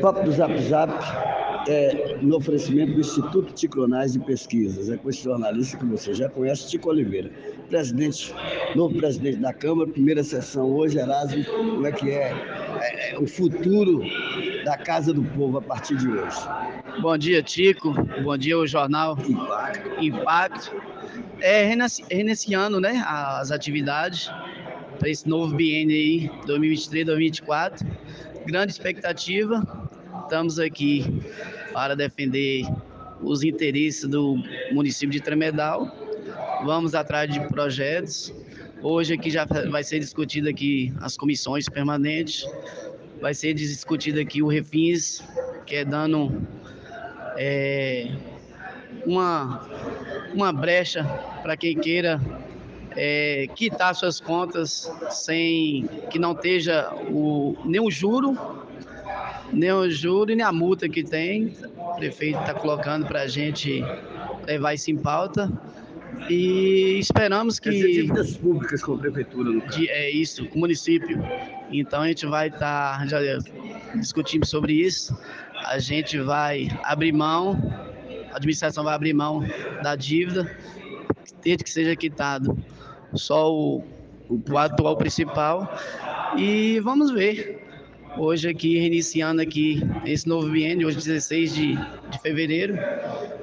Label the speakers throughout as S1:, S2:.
S1: Papo do Zap Zap é no oferecimento do Instituto Ticronais de Pesquisas. É com esse jornalista que você já conhece, Tico Oliveira. Presidente, novo presidente da Câmara, primeira sessão hoje, Erasmo, como é que é, é, é o futuro da Casa do Povo a partir de hoje?
S2: Bom dia, Tico. Bom dia, o jornal
S1: Impacto.
S2: Impacto. É reiniciando né, as atividades para esse novo biênio aí, 2023-2024. Grande expectativa. Estamos aqui para defender os interesses do município de Tremedal. Vamos atrás de projetos. Hoje aqui já vai ser discutido aqui as comissões permanentes. Vai ser discutido aqui o Refins, que é dando é, uma, uma brecha para quem queira é, quitar suas contas sem que não esteja o, nem o juro, nem o juro e nem a multa que tem. O prefeito está colocando para a gente levar isso em pauta. E esperamos que. As
S1: dívidas públicas com a prefeitura, no
S2: caso. É isso, com o município. Então a gente vai estar tá, já discutindo sobre isso. A gente vai abrir mão, a administração vai abrir mão da dívida, desde que seja quitado só o, o atual principal. E vamos ver. Hoje aqui, reiniciando aqui esse novo biênio, hoje 16 de, de fevereiro.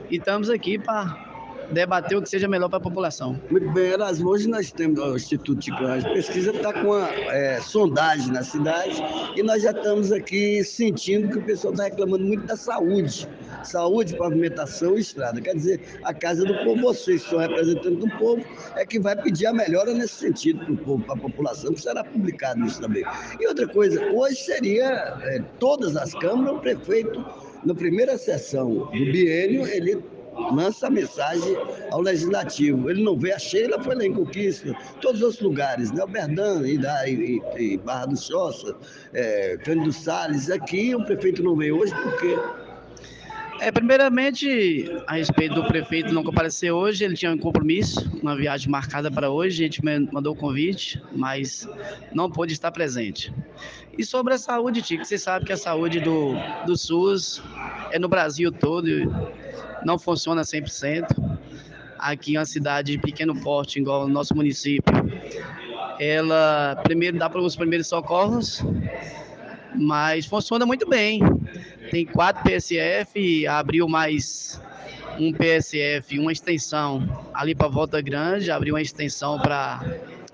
S2: E estamos aqui para debater o que seja melhor para a população.
S1: Muito bem, Erasmo. Hoje nós temos o Instituto de Pesquisa está com uma é, sondagem na cidade e nós já estamos aqui sentindo que o pessoal está reclamando muito da saúde. Saúde, pavimentação e estrada. Quer dizer, a Casa do Povo, vocês que são representantes do povo, é que vai pedir a melhora nesse sentido para o povo, para a população, que será publicado isso também. E outra coisa, hoje seria é, todas as câmaras, o prefeito, na primeira sessão do biênio, ele lança a mensagem ao legislativo. Ele não vê a Sheila, foi lá em Conquista, todos os lugares, né? O Berdan, e, e, Barra do Choça, é, Cândido Salles, aqui o prefeito não veio hoje, por quê?
S2: É, primeiramente, a respeito do prefeito não comparecer hoje, ele tinha um compromisso, uma viagem marcada para hoje, a gente mandou o convite, mas não pôde estar presente. E sobre a saúde, Tico, você sabe que a saúde do, do SUS é no Brasil todo, não funciona 100%. Aqui em uma cidade de pequeno porte, igual o nosso município, ela primeiro dá para os primeiros socorros, mas funciona muito bem. Tem quatro PSF, abriu mais um PSF, uma extensão ali para Volta Grande, abriu uma extensão para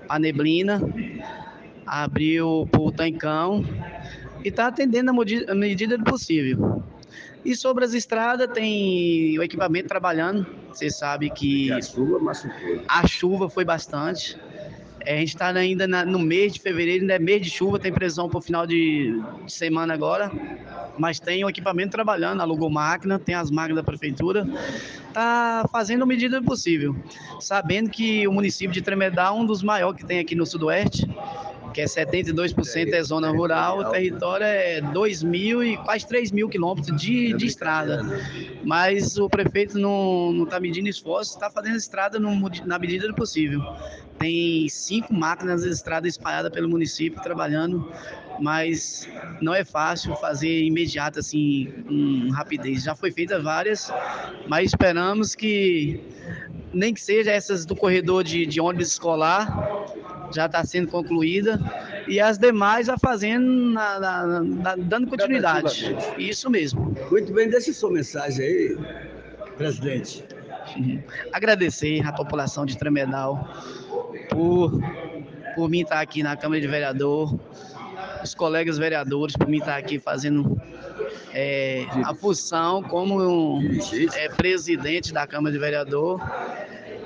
S2: a Neblina, abriu para o Tancão e está atendendo a medida do possível. E sobre as estradas, tem o equipamento trabalhando. Você sabe que.
S1: A chuva.
S2: A chuva foi bastante. É, a gente está ainda na, no mês de fevereiro, ainda é mês de chuva, tem previsão para o final de, de, semana agora. Mas tem o equipamento trabalhando, alugou máquina, tem as máquinas da prefeitura. Está fazendo a medida possível. Sabendo que o município de Tremedal é um dos maiores que tem aqui no Sudoeste que é 72% é zona rural, o território é 2 mil e quase 3 mil quilômetros de, de estrada. Mas o prefeito não está medindo esforço, está fazendo estrada no, na medida do possível. Tem cinco máquinas de estrada espalhadas pelo município trabalhando, mas não é fácil fazer imediato assim, com rapidez. Já foi feita várias, mas esperamos que nem que seja essas do corredor de, de ônibus escolar, já está sendo concluída e as demais já fazendo, na, na, na, dando continuidade. Isso mesmo.
S1: Muito bem, deixa sua mensagem aí, presidente.
S2: Agradecer à população de Tremedal por, por mim estar aqui na Câmara de Vereador, os colegas vereadores por mim estar aqui fazendo é, a função como um, é, presidente da Câmara de Vereador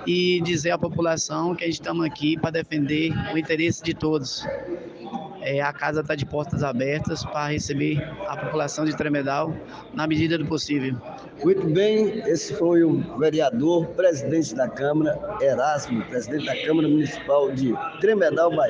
S2: e dizer à população que a gente estamos aqui para defender o interesse de todos. É, a casa está de portas abertas para receber a população de Tremedal na medida do possível.
S1: Muito bem, esse foi o vereador, presidente da Câmara, Erasmo, presidente da Câmara Municipal de Tremedal, Bahia.